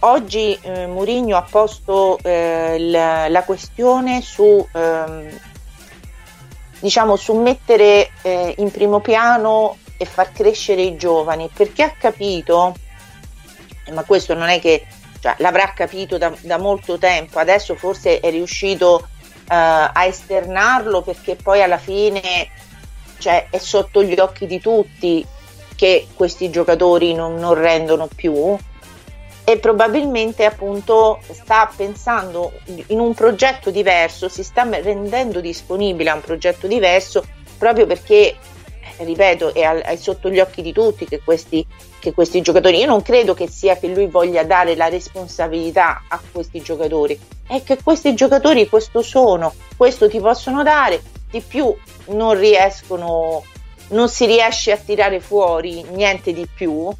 oggi eh, Mourinho ha posto eh, la, la, questione su ehm, diciamo su mettere eh, in primo piano e far crescere i giovani perché ha capito ma questo non è che cioè, l'avrà capito da, da, molto tempo adesso forse è riuscito eh, a esternarlo perché poi alla fine cioè è sotto gli occhi di tutti che questi giocatori non, non rendono più e probabilmente appunto sta pensando in un progetto diverso, si sta rendendo disponibile a un progetto diverso proprio perché, eh, ripeto, è, al- è sotto gli occhi di tutti che questi, che questi giocatori, io non credo che sia che lui voglia dare la responsabilità a questi giocatori, è che questi giocatori questo sono, questo ti possono dare, di più non riescono, non si riesce a tirare fuori niente di più.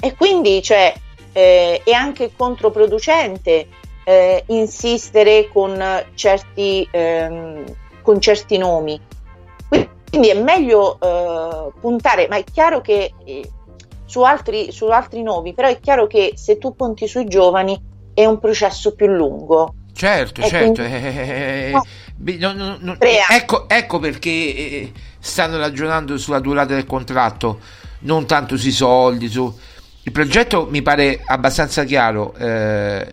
E quindi cioè, eh, è anche controproducente eh, insistere con certi, ehm, con certi nomi. Quindi è meglio eh, puntare, ma è chiaro che eh, su altri, su altri nomi, però è chiaro che se tu punti sui giovani è un processo più lungo. Certo, E certo. quindi- eh, No. beh, no, no, no, ecco, ecco perché eh, stanno ragionando sulla durata del contratto, non tanto sui soldi. Su... Il progetto mi pare abbastanza chiaro, eh,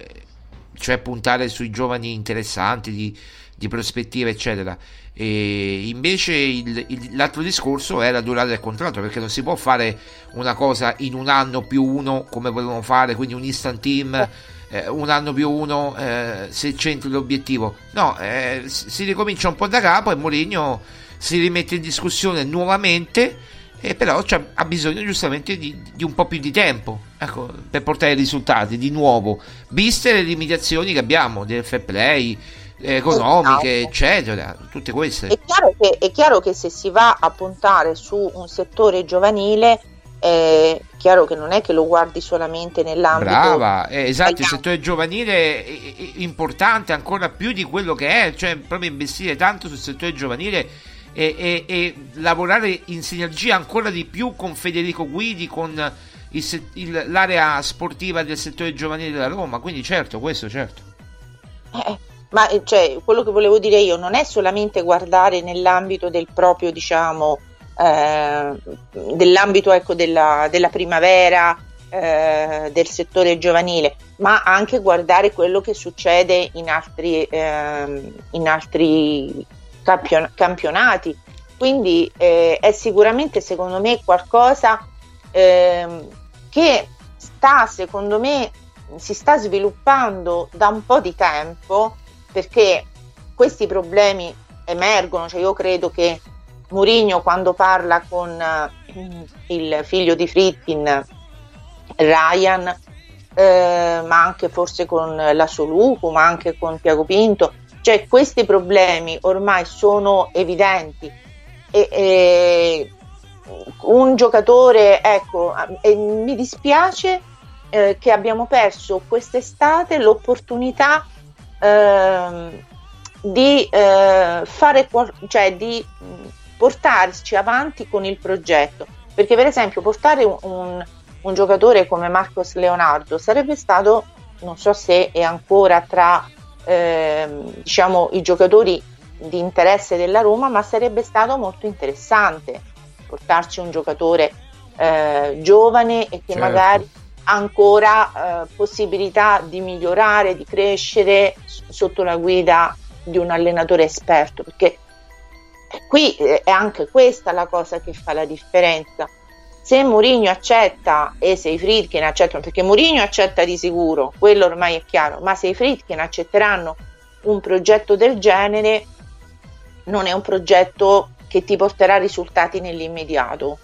cioè puntare sui giovani interessanti, di, di prospettive, eccetera. E invece il- il- l'altro discorso è la durata del contratto, perché non si può fare una cosa in un anno più uno come volevano fare, quindi un instant team, eh, un anno più uno eh, se c'entri l'obiettivo. No, eh, si ricomincia un po' da capo e Mourinho si rimette in discussione nuovamente. E però c'ha- ha bisogno giustamente di, di un po' più di tempo ecco, per portare i risultati. Di nuovo, viste le limitazioni che abbiamo del fair play, eh, economiche, eccetera, tutte queste. È chiaro, che, è chiaro che se si va a puntare su un settore giovanile, è chiaro che non è che lo guardi solamente nell'ambito Brava, eh, esatto, il settore giovanile è importante ancora più di quello che è, cioè proprio investire tanto sul settore giovanile e, e- e lavorare in sinergia ancora di più con Federico Guidi, con il il- l'area sportiva del settore giovanile della Roma, quindi certo, questo certo. Eh, ma eh, cioè, quello che volevo dire io non è solamente guardare nell'ambito del proprio, diciamo, eh, dell'ambito ecco, della, della primavera, eh, del settore giovanile, ma anche guardare quello che succede in altri, ehm, in altri campion- campionati. Quindi eh, è sicuramente, secondo me, qualcosa ehm, che sta, secondo me, si sta sviluppando da un po' di tempo perché questi problemi emergono, cioè io credo che Mourinho quando parla con eh, il figlio di Fritkin, Ryan, eh, ma anche forse con la Soluco, ma anche con Tiago Pinto, cioè questi problemi ormai sono evidenti. E, e un giocatore, ecco, mi dispiace eh, che abbiamo perso quest'estate l'opportunità ehm, di eh, fare cioè di portarci avanti con il progetto. Perché per esempio portare un, un- un giocatore come Marcos Leonardo sarebbe stato non so se è ancora tra ehm, diciamo i giocatori di interesse della Roma ma sarebbe stato molto interessante portarci un giocatore eh, giovane e che Certo. magari ha ancora eh, possibilità di migliorare, di crescere s- sotto la guida di un allenatore esperto, perché qui eh, è anche questa la cosa che fa la differenza. Se Mourinho accetta e se i Friedkin accettano, perché Mourinho accetta di sicuro, quello ormai è chiaro, ma se i Friedkin accetteranno un progetto del genere, non è un progetto che ti porterà risultati nell'immediato.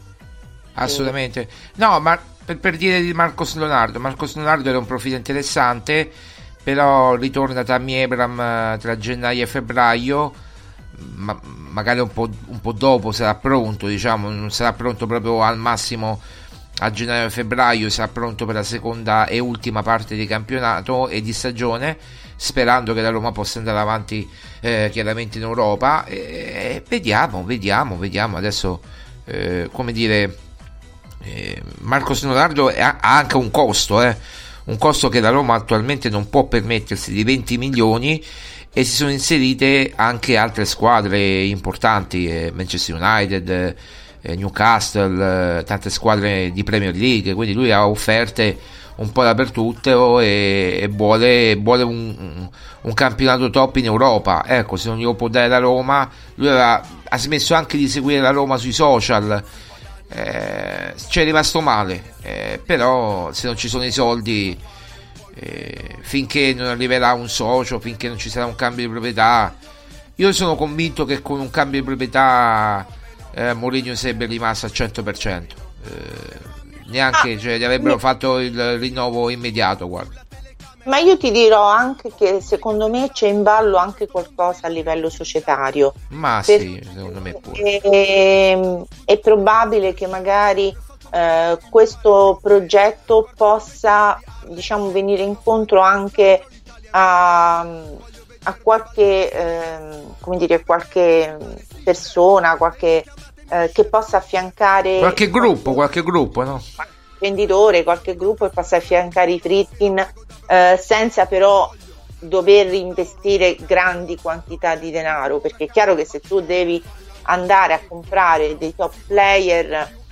Assolutamente. No, ma per, per dire di Marcos Leonardo, Marcos Leonardo era un profilo interessante, però ritorna Tammy Abram eh, tra gennaio e febbraio, ma magari un po', un po' dopo sarà pronto, diciamo, non sarà pronto proprio al massimo a gennaio e febbraio, sarà pronto per la seconda e ultima parte di campionato e di stagione, sperando che la Roma possa andare avanti eh, chiaramente in Europa. E, e vediamo, vediamo, vediamo. Adesso, eh, come dire, eh, Marcos Leonardo è- ha anche un costo, eh, un costo che la Roma attualmente non può permettersi di 20 milioni e si sono inserite anche altre squadre importanti, eh, Manchester United, eh, Newcastle, eh, tante squadre di Premier League, quindi lui ha offerte un po' dappertutto e, e vuole, vuole un, un, campionato top in Europa. Ecco, se non glielo può dare la Roma, lui aveva, ha smesso anche di seguire la Roma sui social. Eh, ci è rimasto male, eh, però se non ci sono i soldi, eh, finché non arriverà un socio, finché non ci sarà un cambio di proprietà, io sono convinto che con un cambio di proprietà eh, Mourinho sarebbe rimasto al 100%. Eh, neanche, Ah, cioè, gli avrebbero fatto il rinnovo immediato, guarda. Ma io ti dirò anche che secondo me c'è in ballo anche qualcosa a livello societario. Ma sì, secondo me pure. E- è probabile che magari eh, questo progetto possa diciamo, venire incontro anche a, a qualche, come dire, qualche persona, qualche, eh, che possa affiancare Qualche gruppo, qualche gruppo, no? venditore, qualche gruppo e possa affiancare i Fritkin eh, senza però dover investire grandi quantità di denaro, perché è chiaro che se tu devi andare a comprare dei top player,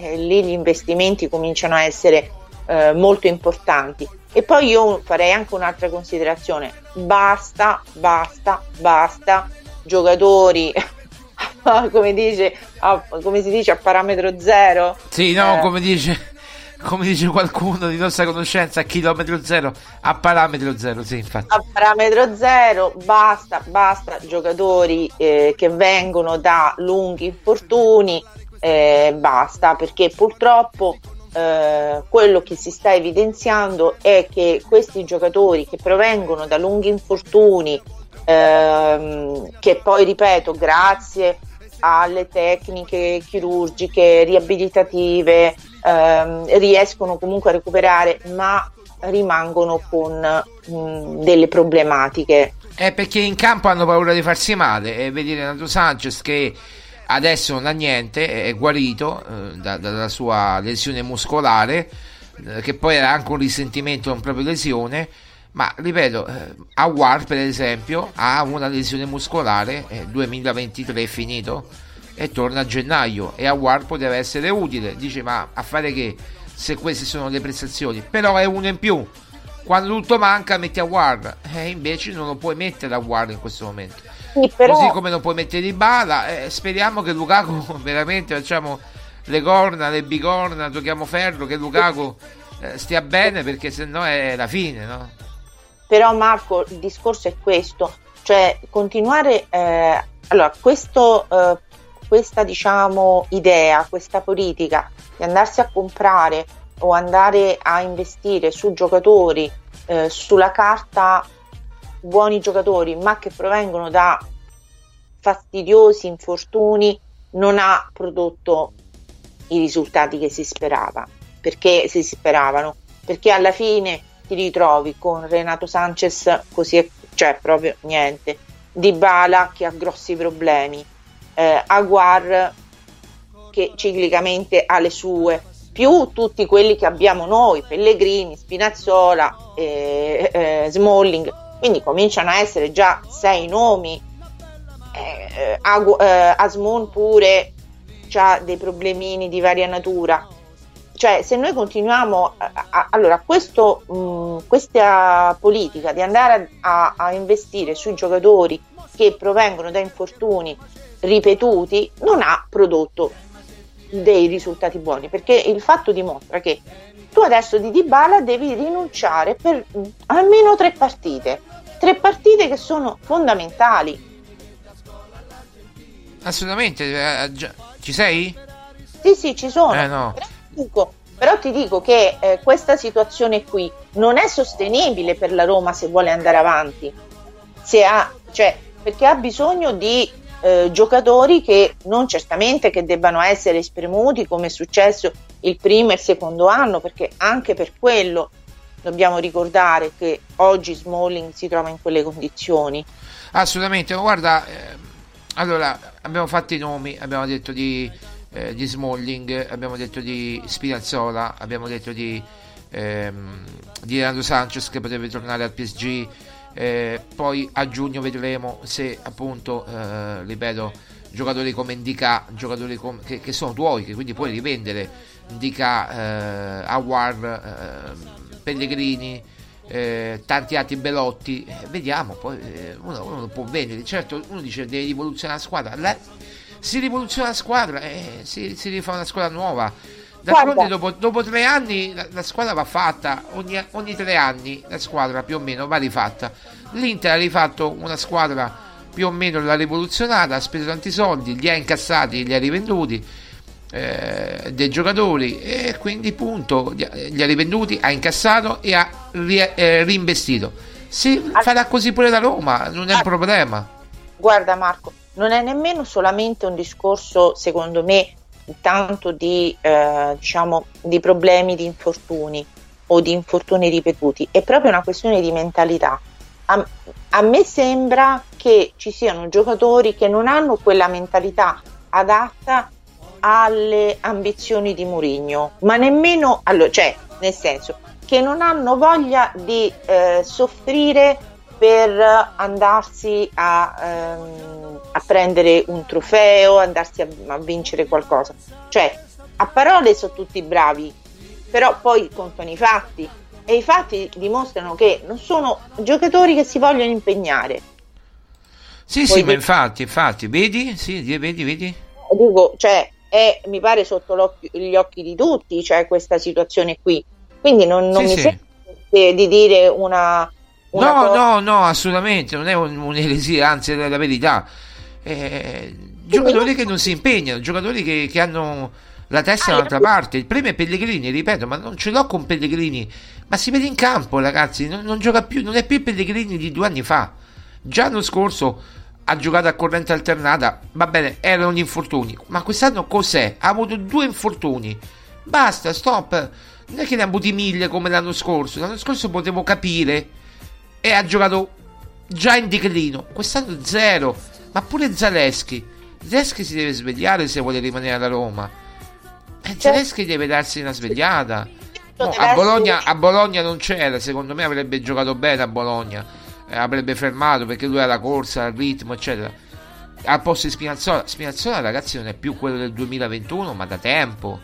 eh, lì gli investimenti cominciano a essere eh, molto importanti. E poi io farei anche un'altra considerazione, basta, basta, basta giocatori, come, dice, a- come si dice, a parametro zero. Sì, no, Eh, come dice come dice qualcuno di nostra conoscenza, a chilometro zero, a parametro zero, sì, infatti. a parametro zero, basta, basta giocatori eh, che vengono da lunghi infortuni, eh, basta, perché purtroppo eh, quello che si sta evidenziando è che questi giocatori che provengono da lunghi infortuni, ehm, che poi ripeto, grazie alle tecniche chirurgiche, riabilitative, ehm, riescono comunque a recuperare, ma rimangono con mh, delle problematiche. È perché in campo hanno paura di farsi male e vedi Renato Sanchez che adesso non ha niente, è guarito eh, da- dalla sua lesione muscolare, eh, che poi era anche un risentimento non proprio lesione, ma ripeto, eh, Awar per esempio ha una lesione muscolare, eh, 2023 è finito e torna a gennaio e Awar poteva essere utile, dice ma a fare che se queste sono le prestazioni, però è uno in più. Quando tutto manca metti a War e invece non lo puoi mettere a War in questo momento. Sì, però- Così come non puoi mettere di bala, eh, speriamo che Lukaku veramente facciamo le corna, le bigorna, tocchiamo ferro, che Lukaku eh, stia bene perché sennò è la fine, no? Però Marco, il discorso è questo, cioè continuare, eh, allora questo, eh, questa diciamo idea, questa politica di andarsi a comprare o andare a investire su giocatori eh, sulla carta buoni giocatori ma che provengono da fastidiosi infortuni non ha prodotto i risultati che si sperava. Perché si speravano? Perché alla fine ti ritrovi con Renato Sanchez così è, cioè proprio niente. Di Bala che ha grossi problemi eh, Aguar che ciclicamente ha le sue più tutti quelli che abbiamo noi Pellegrini, Spinazzola eh, eh, Smalling quindi cominciano a essere già sei nomi. Eh, Agu- eh, Asmun pure ha dei problemini di varia natura. Cioè se noi continuiamo a, a- allora questo, mh, questa politica di andare a, a investire sui giocatori che provengono da infortuni ripetuti non ha prodotto dei risultati buoni perché il fatto dimostra che tu adesso di Dybala devi rinunciare per mh, almeno tre partite tre partite che sono fondamentali Assolutamente, eh, ci sei? Sì, sì, ci sono. Eh no. Però ti dico, però ti dico che eh, questa situazione qui non è sostenibile per la Roma se vuole andare avanti. Se ha, cioè, perché ha bisogno di eh, giocatori che non certamente che debbano essere spremuti come è successo il primo e il secondo anno, perché anche per quello dobbiamo ricordare che oggi Smalling si trova in quelle condizioni. Assolutamente, guarda, eh, allora abbiamo fatto i nomi, abbiamo detto di, eh, di Smalling, abbiamo detto di Spinazzola, abbiamo detto di, ehm, di Renato Sanchez che potrebbe tornare al PSG, eh, poi a giugno vedremo se appunto, eh, ripeto, giocatori come Indica, giocatori com- che, che sono tuoi, che quindi puoi rivendere, Indica, eh, Awar, eh, Pellegrini, eh, tanti altri Belotti, eh, vediamo, poi eh, uno, uno lo può vendere, certo uno dice deve rivoluzionare la squadra, La- si rivoluziona la squadra, eh, si, si rifà una squadra nuova. D'altronde dopo, dopo tre anni la, la squadra va fatta, ogni, ogni tre anni la squadra più o meno va rifatta. L'Inter ha rifatto una squadra più o meno l'ha rivoluzionata, ha speso tanti soldi, li ha incassati, li ha rivenduti eh, dei giocatori e quindi punto, li ha, rivenduti, ha incassato e ha ri- eh, reinvestito. Se farà così pure la Roma, non è un problema. Guarda Marco, non è nemmeno solamente un discorso, secondo me, tanto di, eh, diciamo, di problemi di infortuni o di infortuni ripetuti, è proprio una questione di mentalità. A, a me sembra che ci siano giocatori che non hanno quella mentalità adatta alle ambizioni di Mourinho, ma nemmeno, allora, cioè, nel senso, che non hanno voglia di eh, soffrire per andarsi a, ehm, a prendere un trofeo, andarsi a, a vincere qualcosa. Cioè, a parole sono tutti bravi, però poi contano i fatti e i fatti dimostrano che non sono giocatori che si vogliono impegnare. Sì, Poi sì, ma di- infatti, infatti, vedi? Sì, vedi, vedi? Dico, cioè, è, mi pare sotto gli occhi di tutti, cioè questa situazione qui. Quindi non, non Sì, mi sì. sembra di- di dire una, una No, cosa- no, no, assolutamente, non è un- un'eresia, anzi è la verità. Eh, giocatori che non si impegnano, giocatori che, che hanno la testa dall'altra parte. Il premio è Pellegrini, ripeto, ma non ce l'ho con Pellegrini, ma si vede in campo, ragazzi, non, non gioca più, non è più il Pellegrini di due anni fa. Già l'anno scorso ha giocato a corrente alternata, va bene, erano gli infortuni, ma quest'anno cos'è? Ha avuto due infortuni. Basta, stop. Non è che ne ha avuti mille come l'anno scorso. L'anno scorso potevo capire e ha giocato già in declino. Quest'anno zero. Ma pure Zaleschi. Zaleschi si deve svegliare se vuole rimanere alla Roma. E Zaleschi deve darsi una svegliata. No, a, Bologna, a Bologna non c'era, secondo me avrebbe giocato bene a Bologna. Eh, avrebbe fermato perché lui ha la corsa, il ritmo, eccetera. Al posto di Spinazzola, Spinazzola ragazzi non è più quello del 2021, ma da tempo.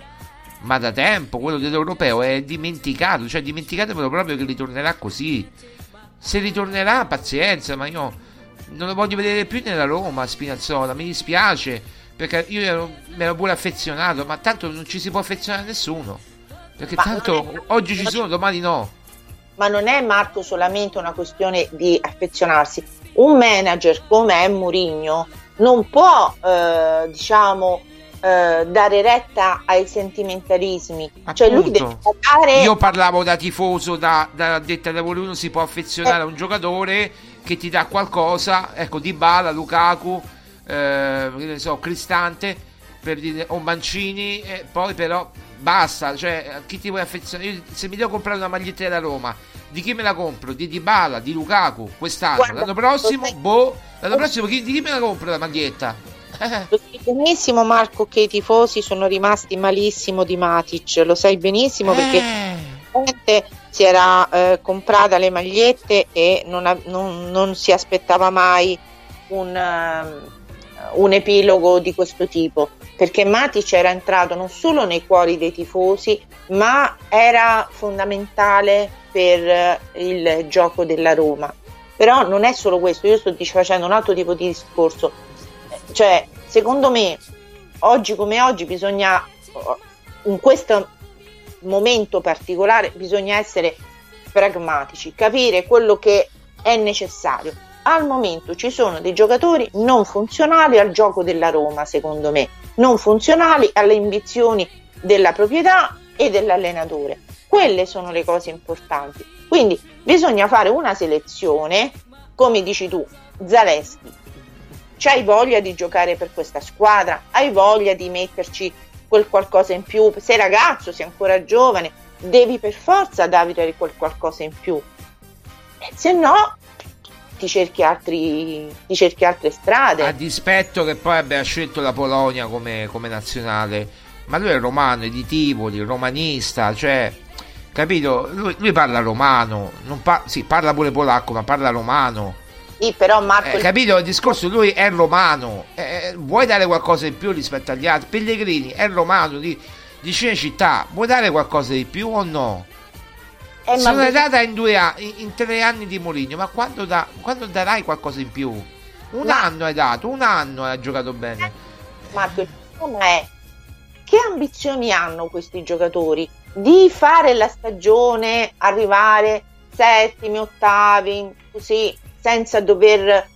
Ma da tempo, quello dell'europeo è dimenticato, cioè dimenticatevelo proprio che ritornerà così. Se ritornerà, pazienza, ma io non lo voglio vedere più nella Roma, Spinazzola, mi dispiace, perché io ero, mi ero pure affezionato, ma tanto non ci si può affezionare a nessuno. Perché tanto oggi ci sono, domani no. Ma non è Marco solamente una questione di affezionarsi. Un manager come è Mourinho non può, eh, diciamo, eh, dare retta ai sentimentalismi. Cioè lui deve Appunto. dare Io parlavo da tifoso, da, da ai lavori, uno si può affezionare a un giocatore che ti dà qualcosa, ecco, Di Bala, Lukaku, eh, so, Cristante, per dire, o Mancini, e poi però basta, cioè, chi ti vuoi affezionare? Io, se mi devo comprare una maglietta della Roma, di chi me la compro? Di Di Bala, di Lukaku, quest'anno, Guarda, l'anno prossimo, sai- boh, l'anno prossimo chi, di chi me la compro la maglietta? Lo sai benissimo Marco che i tifosi sono rimasti malissimo di Matic, lo sai benissimo perché Eh. si era eh, comprata le magliette e non, ha- non- non si aspettava mai un, ehm, un epilogo di questo tipo perché Matic era entrato non solo nei cuori dei tifosi ma era fondamentale per eh, il gioco della Roma. Però non è solo questo io sto facendo un altro tipo di discorso. Cioè secondo me oggi come oggi bisogna in questo momento particolare bisogna essere pragmatici, capire quello che è necessario. Al momento ci sono dei giocatori non funzionali al gioco della Roma, secondo me, non funzionali alle ambizioni della proprietà e dell'allenatore. Quelle sono le cose importanti. Quindi bisogna fare una selezione, come dici tu, Zaleschi. C'hai voglia di giocare per questa squadra? Hai voglia di metterci quel qualcosa in più? Sei ragazzo, sei ancora giovane, devi per forza dare quel qualcosa in più. E se no, ti cerchi, altri, ti cerchi altre strade. A dispetto che poi abbia scelto la Polonia come, come nazionale, ma lui è romano, è di Tivoli, romanista, cioè, capito? Lui, lui parla romano, non par- sì, parla pure polacco, ma parla romano. Sì, però Marco... Eh, capito il discorso? Lui è romano, eh, vuoi dare qualcosa in più rispetto agli altri? Pellegrini è romano di, di Cinecittà, vuoi dare qualcosa di più o no? Eh, ma Sono bisogna- data in, due anni, in tre anni di Mourinho, ma quando, da- quando darai qualcosa in più? Un Ma- anno hai dato, un anno hai giocato bene. Marco, il problema è che ambizioni hanno questi giocatori di fare la stagione, arrivare settimi, ottavi, così, senza dover,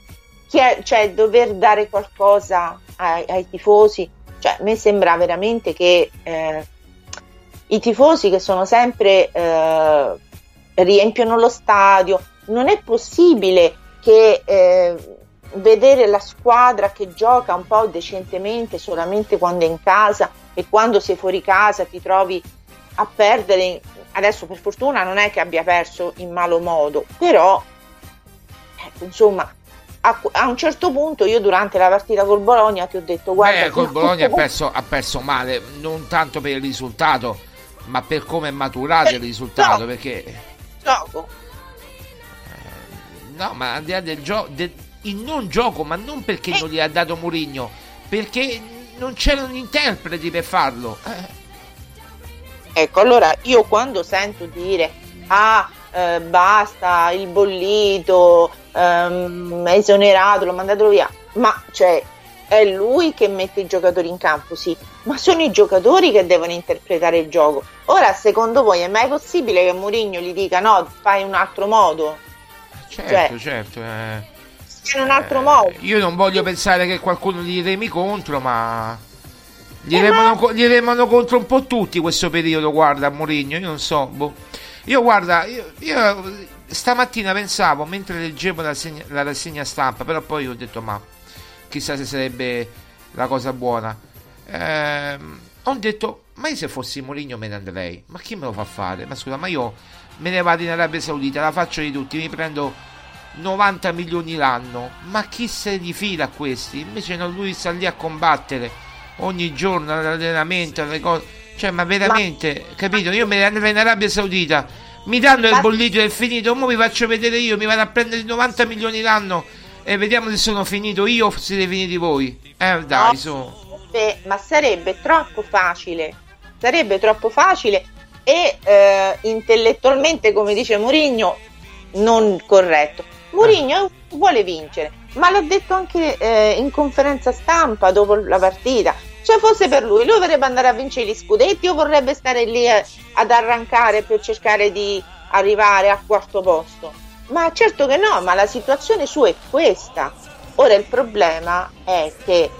chie- cioè, dover dare qualcosa ai, ai tifosi. Cioè, a me sembra veramente che eh, i tifosi che sono sempre eh, riempiono lo stadio, non è possibile che eh, vedere la squadra che gioca un po' decentemente solamente quando è in casa e quando sei fuori casa ti trovi a perdere. Adesso per fortuna non è che abbia perso in malo modo, però ecco, insomma a, a un certo punto io durante la partita col Bologna ti ho detto guarda Beh, col Bologna ha perso, ha perso male, non tanto per il risultato, ma per come è maturato il risultato. no. Perché gioco. No, ma al di là del gioco, il non gioco, ma non perché non gli ha dato Mourinho, perché non c'erano interpreti per farlo. Eh, Ecco, allora io quando sento dire ah eh, basta il bollito, ehm, è esonerato, l'ho mandato via, ma cioè è lui che mette i giocatori in campo, sì, ma sono i giocatori che devono interpretare il gioco. Ora, secondo voi è mai possibile che Mourinho gli dica no, fai un altro modo? certo, certo. eh. In un altro modo. Io non voglio pensare che qualcuno gli remi contro, ma. Gli, remano, co- gli remano contro un po' tutti questo periodo, guarda, Mourinho, io non so. boh. Io guarda, io, io stamattina pensavo, mentre leggevo la, segna- la rassegna stampa, però poi ho detto, ma chissà se sarebbe la cosa buona. Ehm, ho detto, ma io se fossi Mourinho me ne andrei. Ma chi me lo fa fare? Ma scusa, ma io me ne vado in Arabia Saudita, la faccio di tutti, mi prendo 90 milioni l'anno. Ma chi se li fila a questi? Invece no, lui sta lì a combattere ogni giorno all'allenamento, alle cose. Cioè, ma veramente, capito? Io me ne andrei in Arabia Saudita. Mi danno il Ma- bollito è finito, ora vi faccio vedere io, mi vado a prendere 90 milioni l'anno e vediamo se sono finito io o siete finiti voi. Eh dai, No. su. Ma sarebbe troppo facile, sarebbe troppo facile e eh, intellettualmente, come dice Mourinho, non corretto. Mourinho vuole vincere, ma l'ha detto anche eh, in conferenza stampa dopo la partita. Cioè, fosse per lui, lui vorrebbe andare a vincere gli scudetti o vorrebbe stare lì eh, ad arrancare per cercare di arrivare al quarto posto? Ma certo che no, ma la situazione sua è questa. Ora il problema è che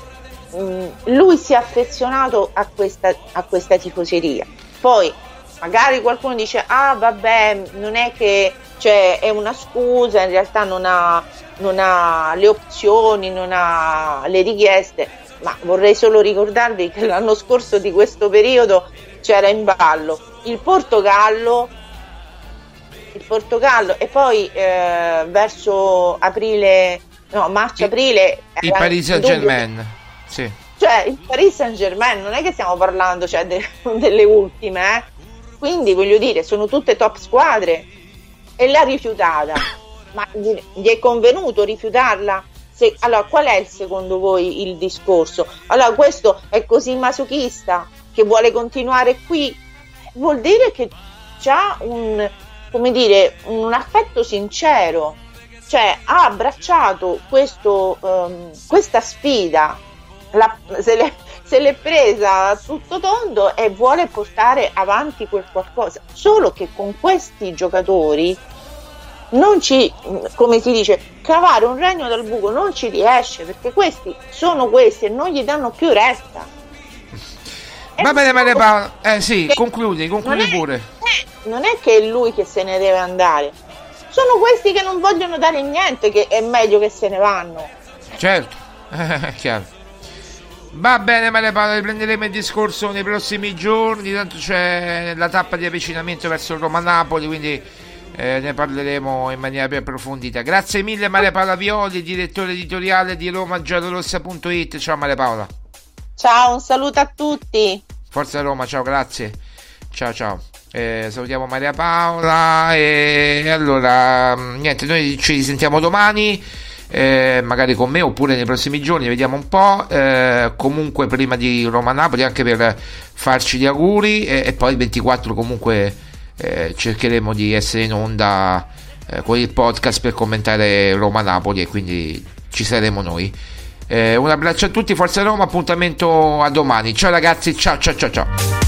mh, lui si è affezionato a questa, a questa tifoseria. Poi magari qualcuno dice: Ah, vabbè, non è che cioè, è una scusa, in realtà non ha, non ha le opzioni, non ha le richieste. Ma vorrei solo ricordarvi che l'anno scorso di questo periodo c'era in ballo il Portogallo, il Portogallo e poi eh, verso aprile, no, marzo-aprile Il Paris in Saint dubbio Germain. Sì. cioè il Paris Saint Germain non è che stiamo parlando cioè, de- delle ultime eh? quindi voglio dire sono tutte top squadre e l'ha rifiutata ma gli, gli è convenuto rifiutarla Se- allora qual è secondo voi il discorso allora questo è così masochista che vuole continuare qui vuol dire che ha un come dire un affetto sincero cioè ha abbracciato questo, ehm, questa sfida la- se, l'è, se l'è presa tutto tondo e vuole portare avanti quel qualcosa. Solo che con questi giocatori non ci, come si dice, cavare un regno dal buco non ci riesce perché questi sono questi e non gli danno più retta. Va bene, bene Paolo. Eh sì, concludi, concludi non è- pure. eh, non è che è lui che se ne deve andare, sono questi che non vogliono dare niente, che è meglio che se ne vanno. Certo, eh, chiaro. Va bene, Maria Paola, riprenderemo il discorso nei prossimi giorni. Tanto c'è la tappa di avvicinamento verso Roma-Napoli, quindi eh, ne parleremo in maniera più approfondita. Grazie mille, Maria Paola Violi, direttore editoriale di RomaGiallorossa.it. Ciao, Maria Paola. Ciao, un saluto a tutti. Forza Roma, ciao, grazie. Ciao, ciao. Eh, salutiamo Maria Paola e allora mm, niente, noi ci risentiamo domani. eh, magari con me oppure nei prossimi giorni, vediamo un po'. Eh, comunque prima di Roma-Napoli anche per farci gli auguri e, e poi il 24 comunque eh, cercheremo di essere in onda eh, con il podcast per commentare Roma-Napoli e quindi ci saremo noi. Eh, un abbraccio a tutti, Forza Roma, appuntamento a domani. Ciao ragazzi, ciao ciao ciao ciao.